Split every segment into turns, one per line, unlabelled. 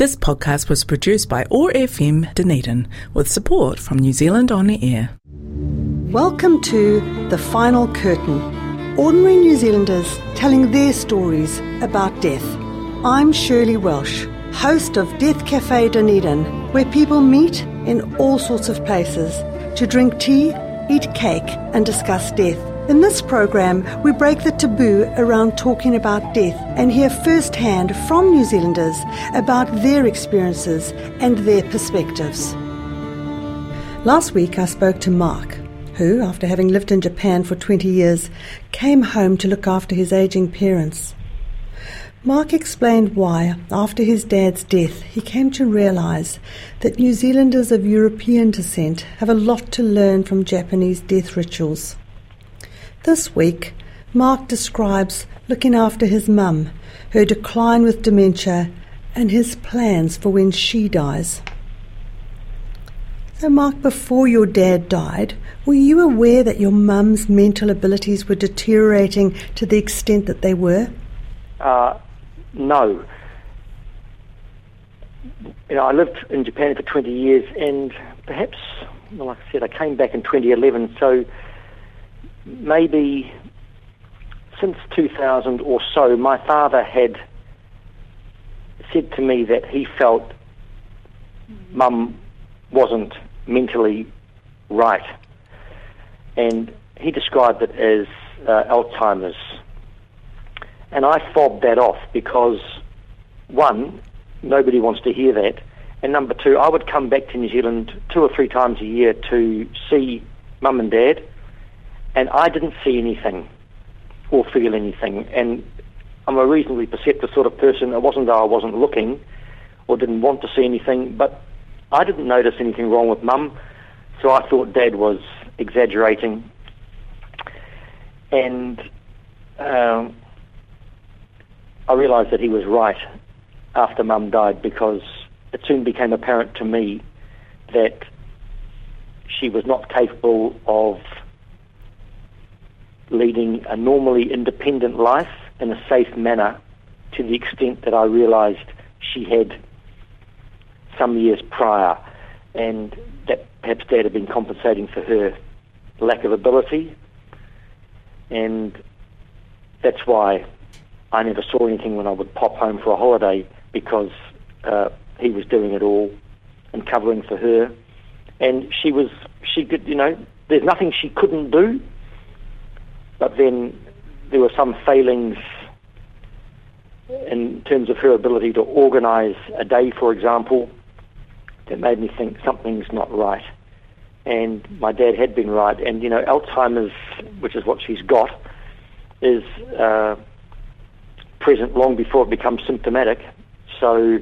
This podcast was produced by OAR FM Dunedin with support from New Zealand On Air.
Welcome to The Final Curtain. Ordinary New Zealanders telling their stories about death. I'm Shirley Welsh, host of Death Cafe Dunedin, where people meet in all sorts of places to drink tea, eat cake, and discuss death. In this program, we break the taboo around talking about death and hear firsthand from New Zealanders about their experiences and their perspectives. Last week, I spoke to Mark, who, after having lived in Japan for 20 years, came home to look after his aging parents. Mark explained why, after his dad's death, he came to realize that New Zealanders of European descent have a lot to learn from Japanese death rituals. This week, Mark describes looking after his mum, her decline with dementia, and his plans for when she dies. So, Mark, before your dad died, were you aware that your mum's mental abilities were deteriorating to the extent that they were?
Uh, no. You know, I lived in Japan for 20 years, and perhaps, well, like I said, I came back in 2011, so maybe since 2000 or so, my father had said to me that he felt mum wasn't mentally right. And he described it as uh, Alzheimer's. And I fobbed that off because, one, nobody wants to hear that. And number two, I would come back to New Zealand two or three times a year to see mum and dad and I didn't see anything or feel anything. And I'm a reasonably perceptive sort of person. It wasn't that I wasn't looking or didn't want to see anything, but I didn't notice anything wrong with mum, so I thought dad was exaggerating. And um, I realised that he was right after mum died because it soon became apparent to me that she was not capable of leading a normally independent life in a safe manner to the extent that I realized she had some years prior and that perhaps dad had been compensating for her lack of ability. And that's why I never saw anything when I would pop home for a holiday because uh, he was doing it all and covering for her. And she was she could you know there's nothing she couldn't do but then there were some failings in terms of her ability to organise a day, for example, that made me think something's not right. And my dad had been right. And, you know, Alzheimer's, which is what she's got, is uh, present long before it becomes symptomatic. So,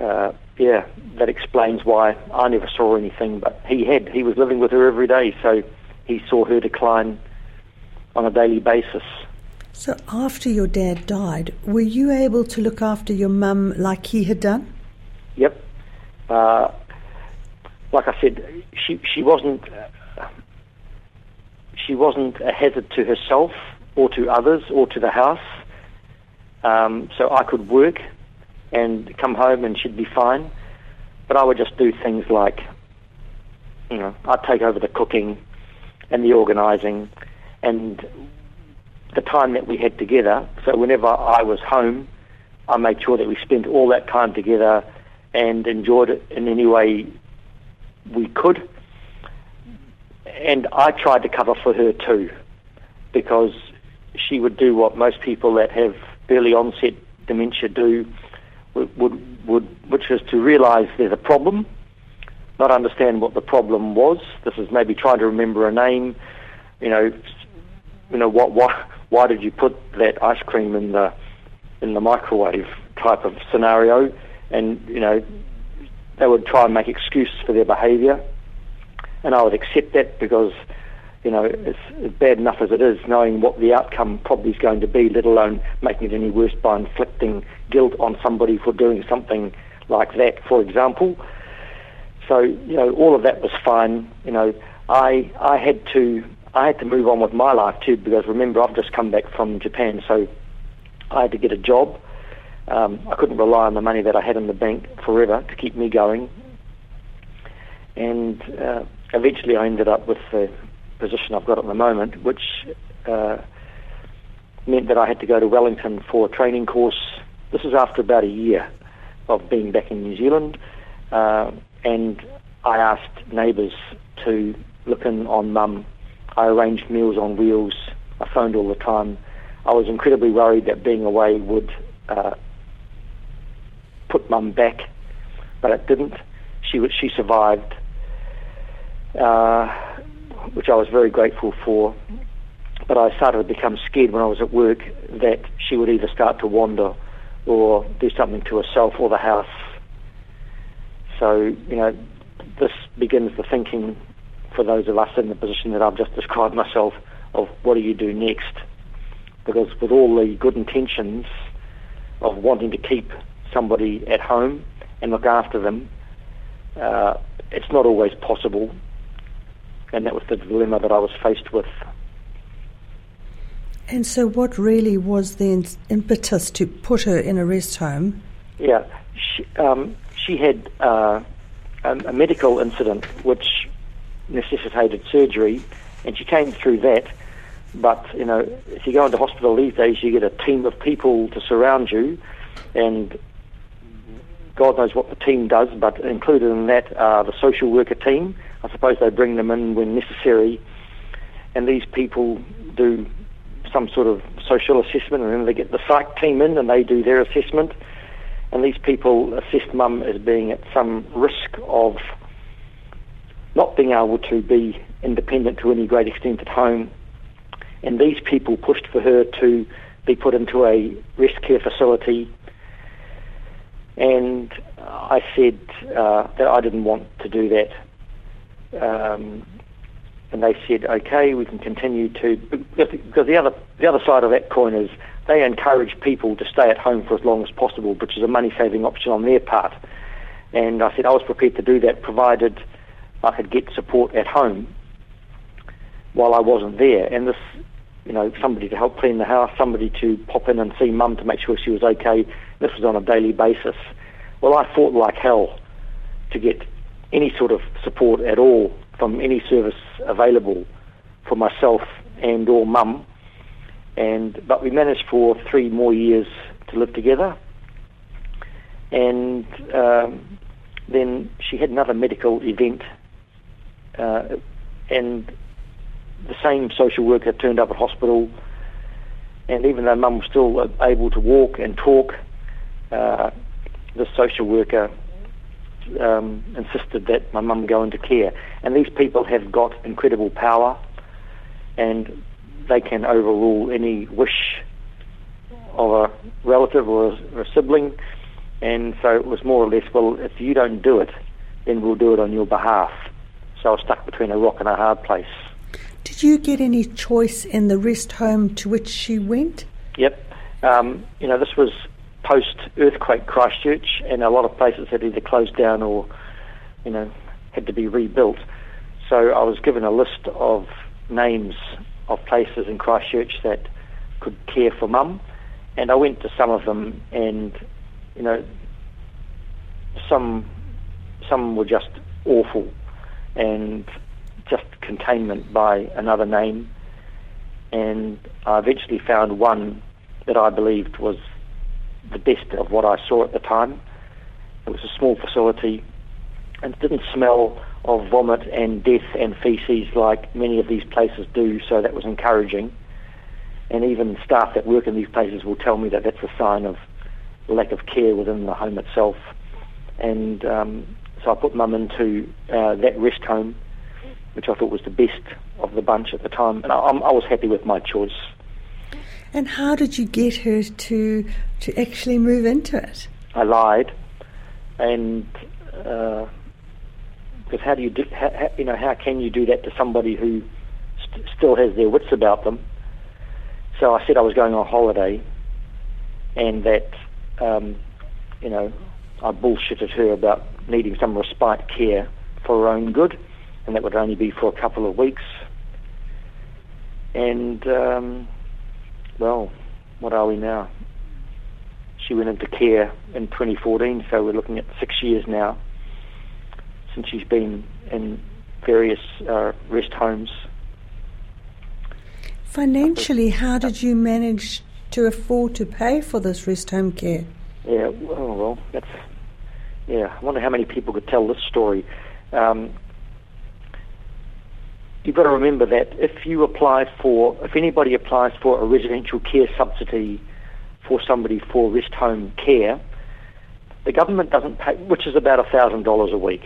uh, yeah, that explains why I never saw anything. But he had. He was living with her every day, so he saw her decline on a daily basis.
So, after your dad died, were you able to look after your mum like he had done?
Yep. Uh, like I said, she she wasn't uh, she wasn't a hazard to herself or to others or to the house. Um, so I could work and come home and she'd be fine. But I would just do things like, you know, I'd take over the cooking and the organising and the time that we had together. So whenever I was home, I made sure that we spent all that time together and enjoyed it in any way we could. And I tried to cover for her too, because she would do what most people that have early onset dementia do, would, would, would which is to realise there's a problem, not understand what the problem was. This is maybe trying to remember a name, you know, you know, what, why, why did you put that ice cream in the in the microwave type of scenario? And you know, they would try and make excuses for their behaviour, and I would accept that because you know it's bad enough as it is, knowing what the outcome probably is going to be, let alone making it any worse by inflicting guilt on somebody for doing something like that, for example. So you know, all of that was fine. You know, I I had to I had to move on with my life too because remember I've just come back from Japan, so I had to get a job. um, I couldn't rely on the money that I had in the bank forever to keep me going. And uh, eventually I ended up with the position I've got at the moment, which uh, meant that I had to go to Wellington for a training course. This is after about a year of being back in New Zealand. Uh, and I asked neighbours to look in on mum. I arranged meals on wheels. I phoned all the time. I was incredibly worried that being away would uh, put mum back, but it didn't. She she survived, uh, which I was very grateful for. But I started to become scared when I was at work that she would either start to wander or do something to herself or the house. So you know, this begins the thinking for those of us in the position that I've just described myself of what do you do next? Because with all the good intentions of wanting to keep somebody at home and look after them, uh, it's not always possible. And that was the dilemma that I was faced with.
And so, what really was the impetus to put her in a rest home?
Yeah, she, um, she had uh, a, a medical incident which necessitated surgery, and she came through that. But you know, if you go into hospital these days, you get a team of people to surround you, and God knows what the team does, but included in that are the social worker team. I suppose they bring them in when necessary, and these people do some sort of social assessment, and then they get the psych team in and they do their assessment. And these people assessed mum as being at some risk of not being able to be independent to any great extent at home. And these people pushed for her to be put into a rest care facility and I said uh, that I didn't want to do that. Um, and they said, okay, we can continue to, because the other, the other side of that coin is they encourage people to stay at home for as long as possible, which is a money saving option on their part. And I said I was prepared to do that provided I could get support at home while I wasn't there. And this, you know, somebody to help clean the house, somebody to pop in and see mum to make sure she was okay, this was on a daily basis. Well, I fought like hell to get any sort of support at all from any service available for myself and or mum. And but we managed for three more years to live together. And um, then she had another medical event, uh, and the same social worker turned up at hospital. And even though mum was still able to walk and talk, uh, the social worker um, insisted that my mum go into care. And these people have got incredible power and they can overrule any wish of a relative or a, or a sibling. And so it was more or less, well, if you don't do it, then we'll do it on your behalf. So I was stuck between a rock and a hard place.
Did you get any choice in the rest home to which she went?
Yep. Um, you know, this was post earthquake Christchurch, and a lot of places had either closed down or, you know, had to be rebuilt. So I was given a list of names of places in Christchurch that could care for mum, and I went to some of them, and you know, some some were just awful, and just containment by another name, and I eventually found one that I believed was the best of what I saw at the time. It was a small facility and it didn't smell of vomit and death and feces like many of these places do, so that was encouraging. And even staff that work in these places will tell me that that's a sign of lack of care within the home itself. And um, so I put mum into uh, that rest home, which I thought was the best of the bunch at the time, and I, I was happy with my choice.
And how did you get her to to actually move into it?
I lied, and because uh, how do you do? How, you know, how can you do that to somebody who st- still has their wits about them? So I said I was going on holiday, and that um, you know I bullshitted her about needing some respite care for her own good, and that would only be for a couple of weeks. And um, well, what are we now? she went into care in 2014, so we're looking at six years now since she's been in various uh, rest homes.
Financially, how did you manage to afford to pay for this rest home care?
Yeah, well, well that's yeah. I wonder how many people could tell this story. Um, you've got to remember that if you apply for, if anybody applies for a residential care subsidy for somebody for rest home care, the government doesn't pay, which is about $1,000 a week,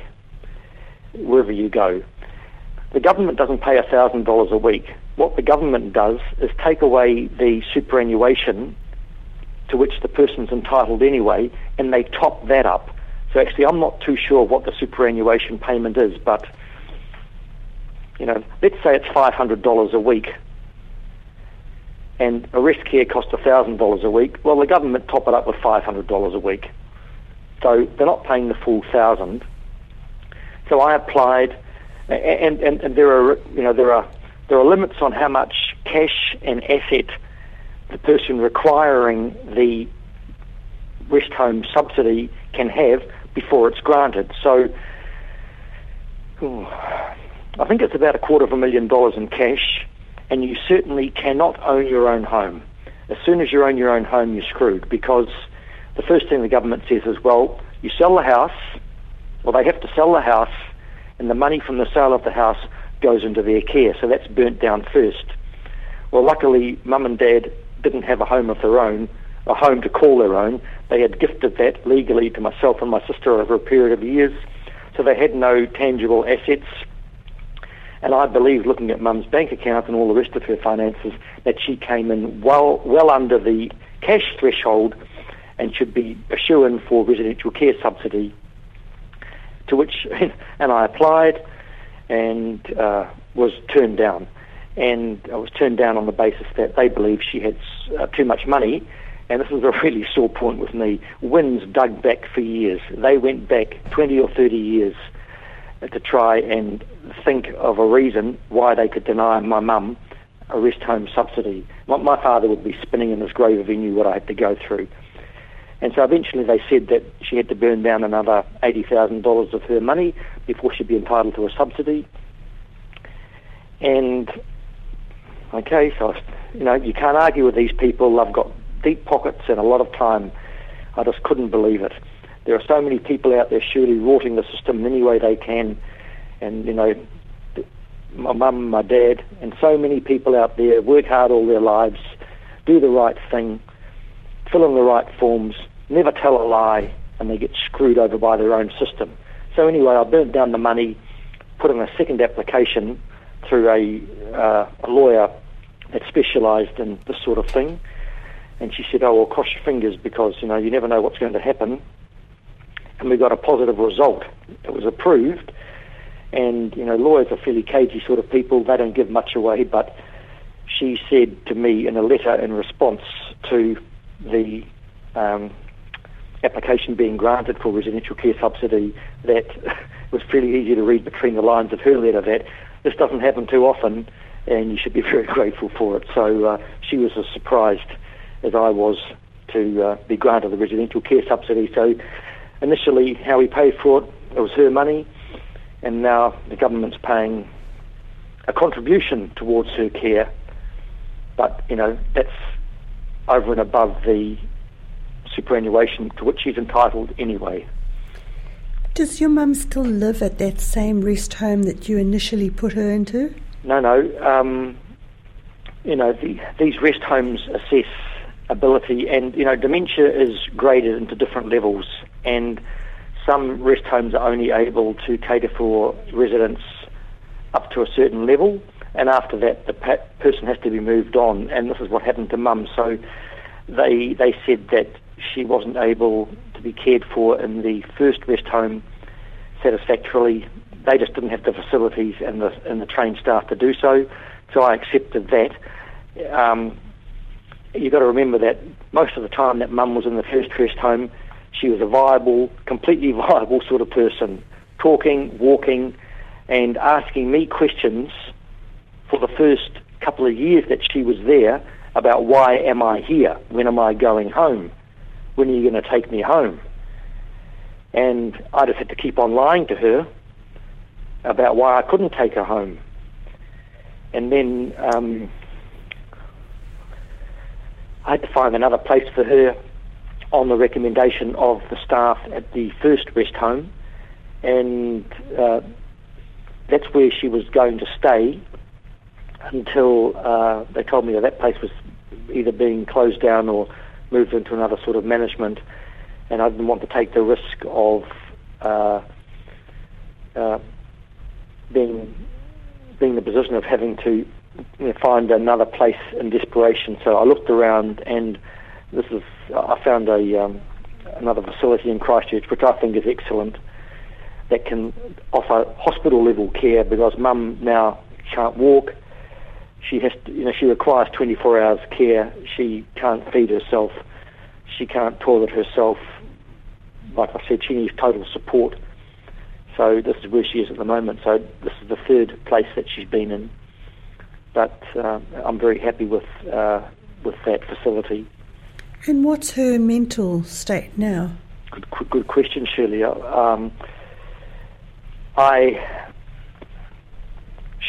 wherever you go. The government doesn't pay $1,000 a week. What the government does is take away the superannuation to which the person's entitled anyway, and they top that up. So actually, I'm not too sure what the superannuation payment is, but you know, let's say it's $500 a week and a arrest care costs $1,000 a week, well, the government top it up with $500 a week. So they're not paying the full thousand. So I applied, and, and, and there are you know there are there are limits on how much cash and asset the person requiring the rest home subsidy can have before it's granted. So I think it's about a quarter of a million dollars in cash and you certainly cannot own your own home. As soon as you own your own home, you're screwed because the first thing the government says is, well, you sell the house, or they have to sell the house, and the money from the sale of the house goes into their care. So that's burnt down first. Well, luckily, mum and dad didn't have a home of their own, a home to call their own. They had gifted that legally to myself and my sister over a period of years. So they had no tangible assets and I believe, looking at Mum's bank account and all the rest of her finances, that she came in well, well under the cash threshold and should be assuring for residential care subsidy. To which, and I applied and uh, was turned down. And I was turned down on the basis that they believed she had uh, too much money. And this is a really sore point with me. WINZ dug back for years. They went back 20 or 30 years to try and think of a reason why they could deny my mum a rest home subsidy. My, my father would be spinning in his grave if he knew what I had to go through. And so eventually they said that she had to burn down another $80,000 of her money before she'd be entitled to a subsidy. And, okay, so, you know, you can't argue with these people. They've got deep pockets and a lot of time. I just couldn't believe it. There are so many people out there surely rorting the system in any way they can and you know, my mum, my dad, and so many people out there work hard all their lives, do the right thing, fill in the right forms, never tell a lie, and they get screwed over by their own system. So anyway, I burnt down the money, put in a second application through a, uh, a lawyer that specialised in this sort of thing, and she said, "Oh well, cross your fingers because you know you never know what's going to happen." And we got a positive result. It was approved, and, you know, lawyers are fairly cagey sort of people. They don't give much away. But she said to me in a letter in response to the um, application being granted for residential care subsidy that it was fairly easy to read between the lines of her letter that this doesn't happen too often and you should be very grateful for it. So uh, she was as surprised as I was to uh, be granted the residential care subsidy. So initially, how we paid for it, it was her money and now the government's paying a contribution towards her care, but you know that's over and above the superannuation to which she's entitled anyway.
Does your mum still live at that same rest home that you initially put her into?
No, no. Um, you know, the, these rest homes assess ability, and you know, dementia is graded into different levels, and some rest homes are only able to cater for residents up to a certain level, and after that, the person has to be moved on. And this is what happened to Mum. So they they said that she wasn't able to be cared for in the first rest home satisfactorily. They just didn't have the facilities and the and the trained staff to do so. So I accepted that. Um, you've got to remember that most of the time that Mum was in the first rest home, she was a viable, completely viable sort of person, talking, walking, and asking me questions for the first couple of years that she was there about why am I here? When am I going home? when are you going to take me home? And I just had to keep on lying to her about why I couldn't take her home. And then um, had to find another place for her on the recommendation of the staff at the first rest home. And uh, that's where she was going to stay until uh, they told me that that place was either being closed down or moved into another sort of management, and I didn't want to take the risk of uh, uh, being being in the position of having to find another place in desperation. So I looked around, and this is I found a um, another facility in Christchurch, which I think is excellent, that can offer hospital level care because Mum now can't walk she has to, you know, she requires 24 hours care. She can't feed herself. She can't toilet herself. Like I said, she needs total support. So this is where she is at the moment. So this is the third place that she's been in. But uh, I'm very happy with uh, with that facility.
And what's her mental state now?
Good, good question, Shirley. Um, I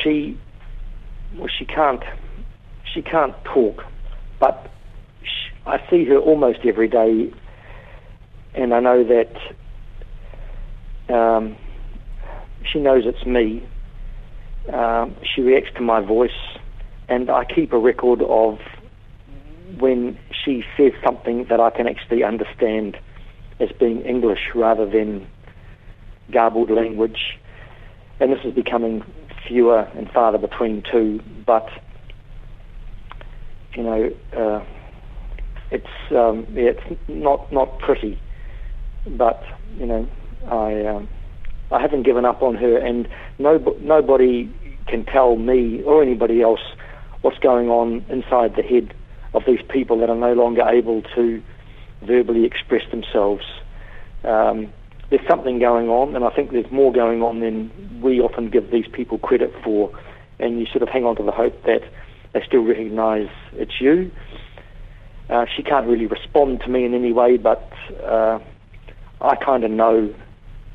she well, she can't she can't talk, but she, I see her almost every day, and I know that um, she knows it's me. Um, she reacts to my voice, and I keep a record of when she says something that I can actually understand as being English rather than garbled language. And this is becoming fewer and farther between too, but you know, uh, it's um, yeah, it's not not pretty, but you know, I um, I haven't given up on her, and no, nobody can tell me or anybody else what's going on inside the head of these people that are no longer able to verbally express themselves. Um, there's something going on, and I think there's more going on than we often give these people credit for. And you sort of hang on to the hope that they still recognise it's you. Uh, she can't really respond to me in any way, but uh, I kind of know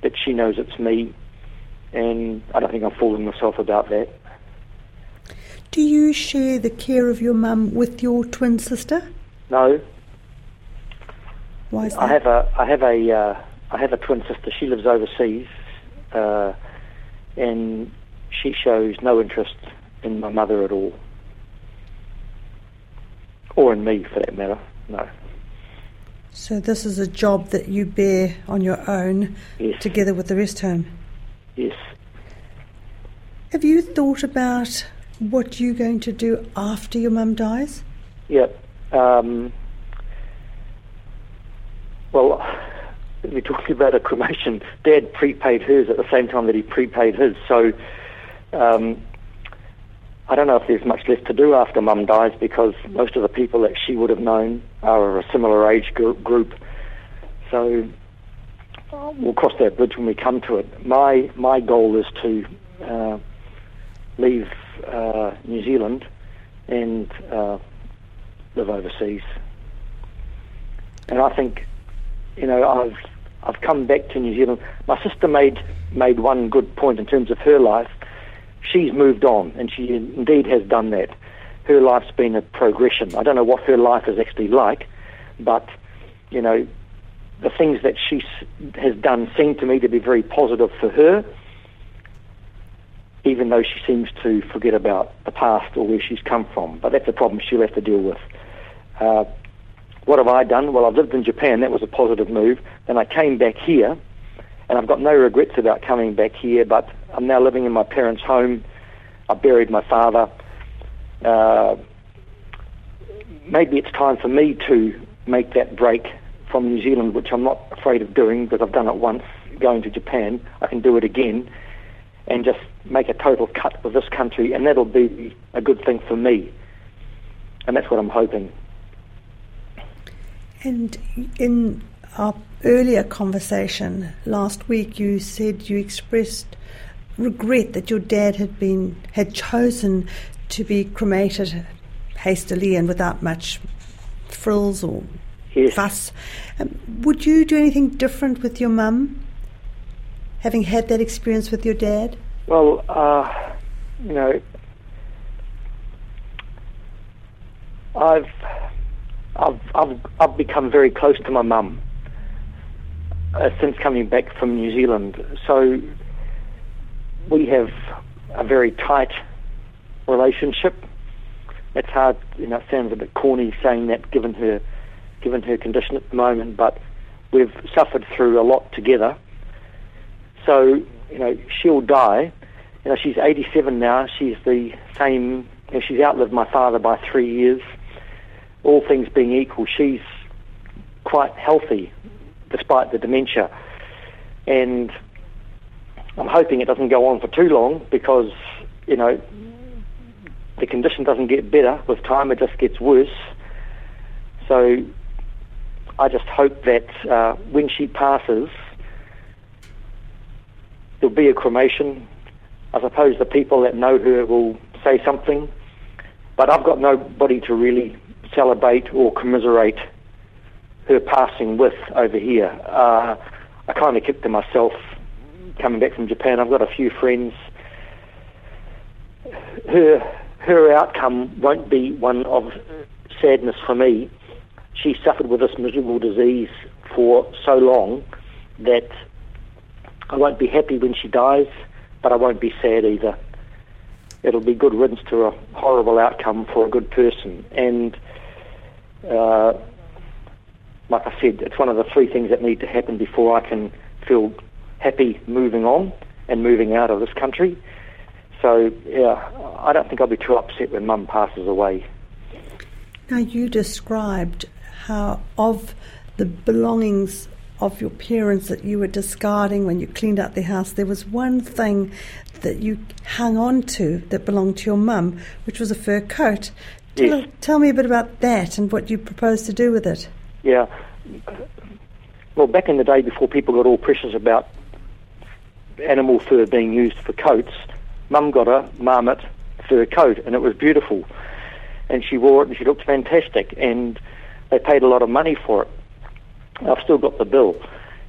that she knows it's me, and I don't think I'm fooling myself about that.
Do you share the care of your mum with your twin sister?
No.
Why is that?
I have a I have a uh, I have a twin sister. She lives overseas, uh, and she shows no interest in my mother at all, or in me for that matter. No.
So this is a job that you bear on your own,
Yes.
together with the rest home.
Yes.
Have you thought about what you're going to do after your mum dies?
Yep. Um, well, we're talking about a cremation. Dad prepaid hers at the same time that he prepaid his. So um, I don't know if there's much left to do after Mum dies because most of the people that she would have known are a similar age group. So we'll cross that bridge when we come to it. My my goal is to uh, leave uh, New Zealand and uh, live overseas. And I think, you know, I've I've come back to New Zealand. My sister made made one good point in terms of her life. She's moved on, and she indeed has done that. Her life's been a progression. I don't know what her life is actually like, but you know, the things that she has done seem to me to be very positive for her, even though she seems to forget about the past or where she's come from. But that's a problem she'll have to deal with. Uh, what have I done? Well, I've lived in Japan. That was a positive move. Then I came back here, and I've got no regrets about coming back here. But I'm now living in my parents' home. I buried my father. Uh, maybe it's time for me to make that break from New Zealand, which I'm not afraid of doing because I've done it once. Going to Japan, I can do it again, and just make a total cut with this country, and that'll be a good thing for me. And that's what I'm hoping.
And in our earlier conversation last week, you said you expressed regret that your dad had been had chosen to be cremated hastily and without much frills or
yes.
fuss. Um, would you do anything different with your mum, having had that experience with your dad?
Well, uh, you know, I've, I've, I've, I've become very close to my mum uh, since coming back from New Zealand. So we have a very tight relationship. It's hard, you know, it sounds a bit corny saying that given her, given her condition at the moment, but we've suffered through a lot together. So, you know, she'll die. You know, she's 87 now. She's the same. You know, she's outlived my father by three years. All things being equal, she's quite healthy despite the dementia. And I'm hoping it doesn't go on for too long because, you know, the condition doesn't get better with time, it just gets worse. So I just hope that uh, when she passes, there'll be a cremation. I suppose the people that know her will say something, but I've got nobody to really celebrate or commiserate her passing with over here. Uh, I kind of kept to myself coming back from Japan. I've got a few friends. Her her outcome won't be one of sadness for me. She suffered with this miserable disease for so long that I won't be happy when she dies, but I won't be sad either. It'll be good riddance to a horrible outcome for a good person. And uh, like I said, it's one of the three things that need to happen before I can feel happy moving on and moving out of this country. So, yeah, I don't think I'll be too upset when mum passes away.
Now, you described how, of the belongings of your parents that you were discarding when you cleaned out the house, there was one thing that you hung on to that belonged to your mum, which was a fur coat. Tell,
Yes.
tell me a bit about that and what you propose to do with it.
Yeah. Well, back in the day, before people got all precious about animal fur being used for coats, Mum got a marmot fur coat, and it was beautiful. And she wore it, and she looked fantastic. And they paid a lot of money for it. I've still got the bill,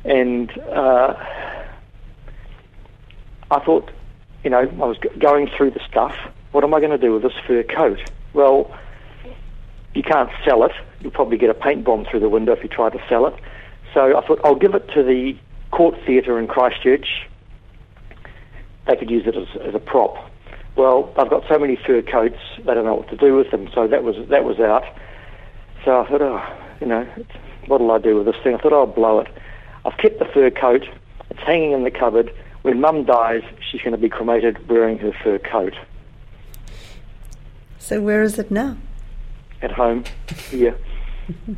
and uh, I thought, you know, I was going through the stuff. What am I going to do with this fur coat? Well, you can't sell it. You'll probably get a paint bomb through the window if you try to sell it. So I thought I'll give it to the Court Theatre in Christchurch. They could use it as, as a prop. Well, I've got so many fur coats, they don't know what to do with them. So that was that was out. So I thought, oh, you know, what'll I do with this thing? I thought I'll blow it. I've kept the fur coat. It's hanging in the cupboard. When Mum dies, she's going to be cremated wearing her fur coat
So, where is it now?
At home here.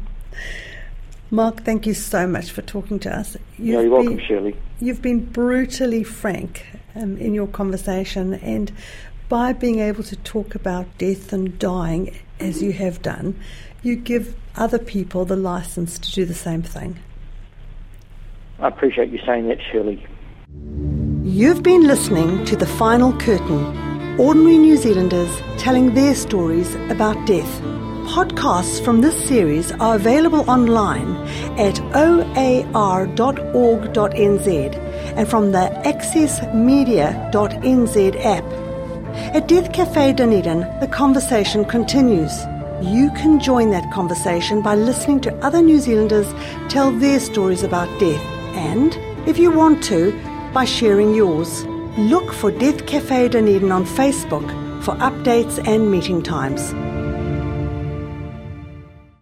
Mark, thank you so much for talking to us.
You know, you're welcome,
been-
Shirley.
You've been brutally frank um, in your conversation, and by being able to talk about death and dying as you have done, you give other people the license to do the same thing.
I appreciate you saying that, Shirley.
You've been listening to The Final Curtain Ordinary New Zealanders telling their stories about death. Podcasts from this series are available online at oar.org.nz and from the accessmedia.nz app. At Death Cafe Dunedin, the conversation continues. You can join that conversation by listening to other New Zealanders tell their stories about death and, if you want to, by sharing yours. Look for Death Cafe Dunedin on Facebook for updates and meeting times.